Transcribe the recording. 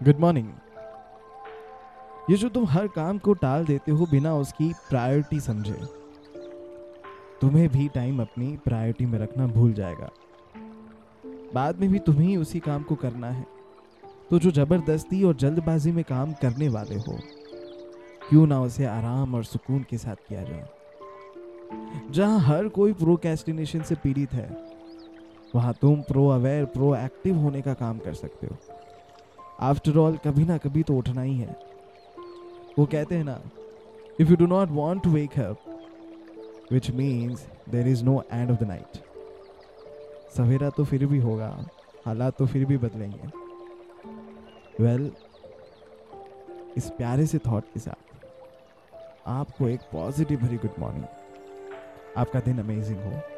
Good morning ये जो तुम हर काम को टाल देते हो बिना उसकी प्रायोरिटी समझे, तुम्हें भी टाइम अपनी प्रायोरिटी में रखना भूल जाएगा। बाद में भी तुम्हें उसी काम को करना है। तो जो ज़बरदस्ती और जल्दबाजी में काम करने वाले हो, क्यों ना उसे आराम और सुकून के साथ किया जाए। जहाँ हर कोई प्रोकेस्टिनेशन से पीड़ित है, वहाँ तुम प्रो अवेयर प्रो एक्टिव होने का काम कर सकते हो। आफ्टर ऑल कभी ना कभी तो उठना ही है। वो कहते हैं ना if you do not want to wake up which means there is no end of the night सवेरा तो फिर भी होगा हालात तो फिर भी बदलेंगे। वेल well, इस प्यारे से थॉट के साथ आपको एक पॉजिटिव भरी गुड मॉर्निंग आपका दिन अमेजिंग हो।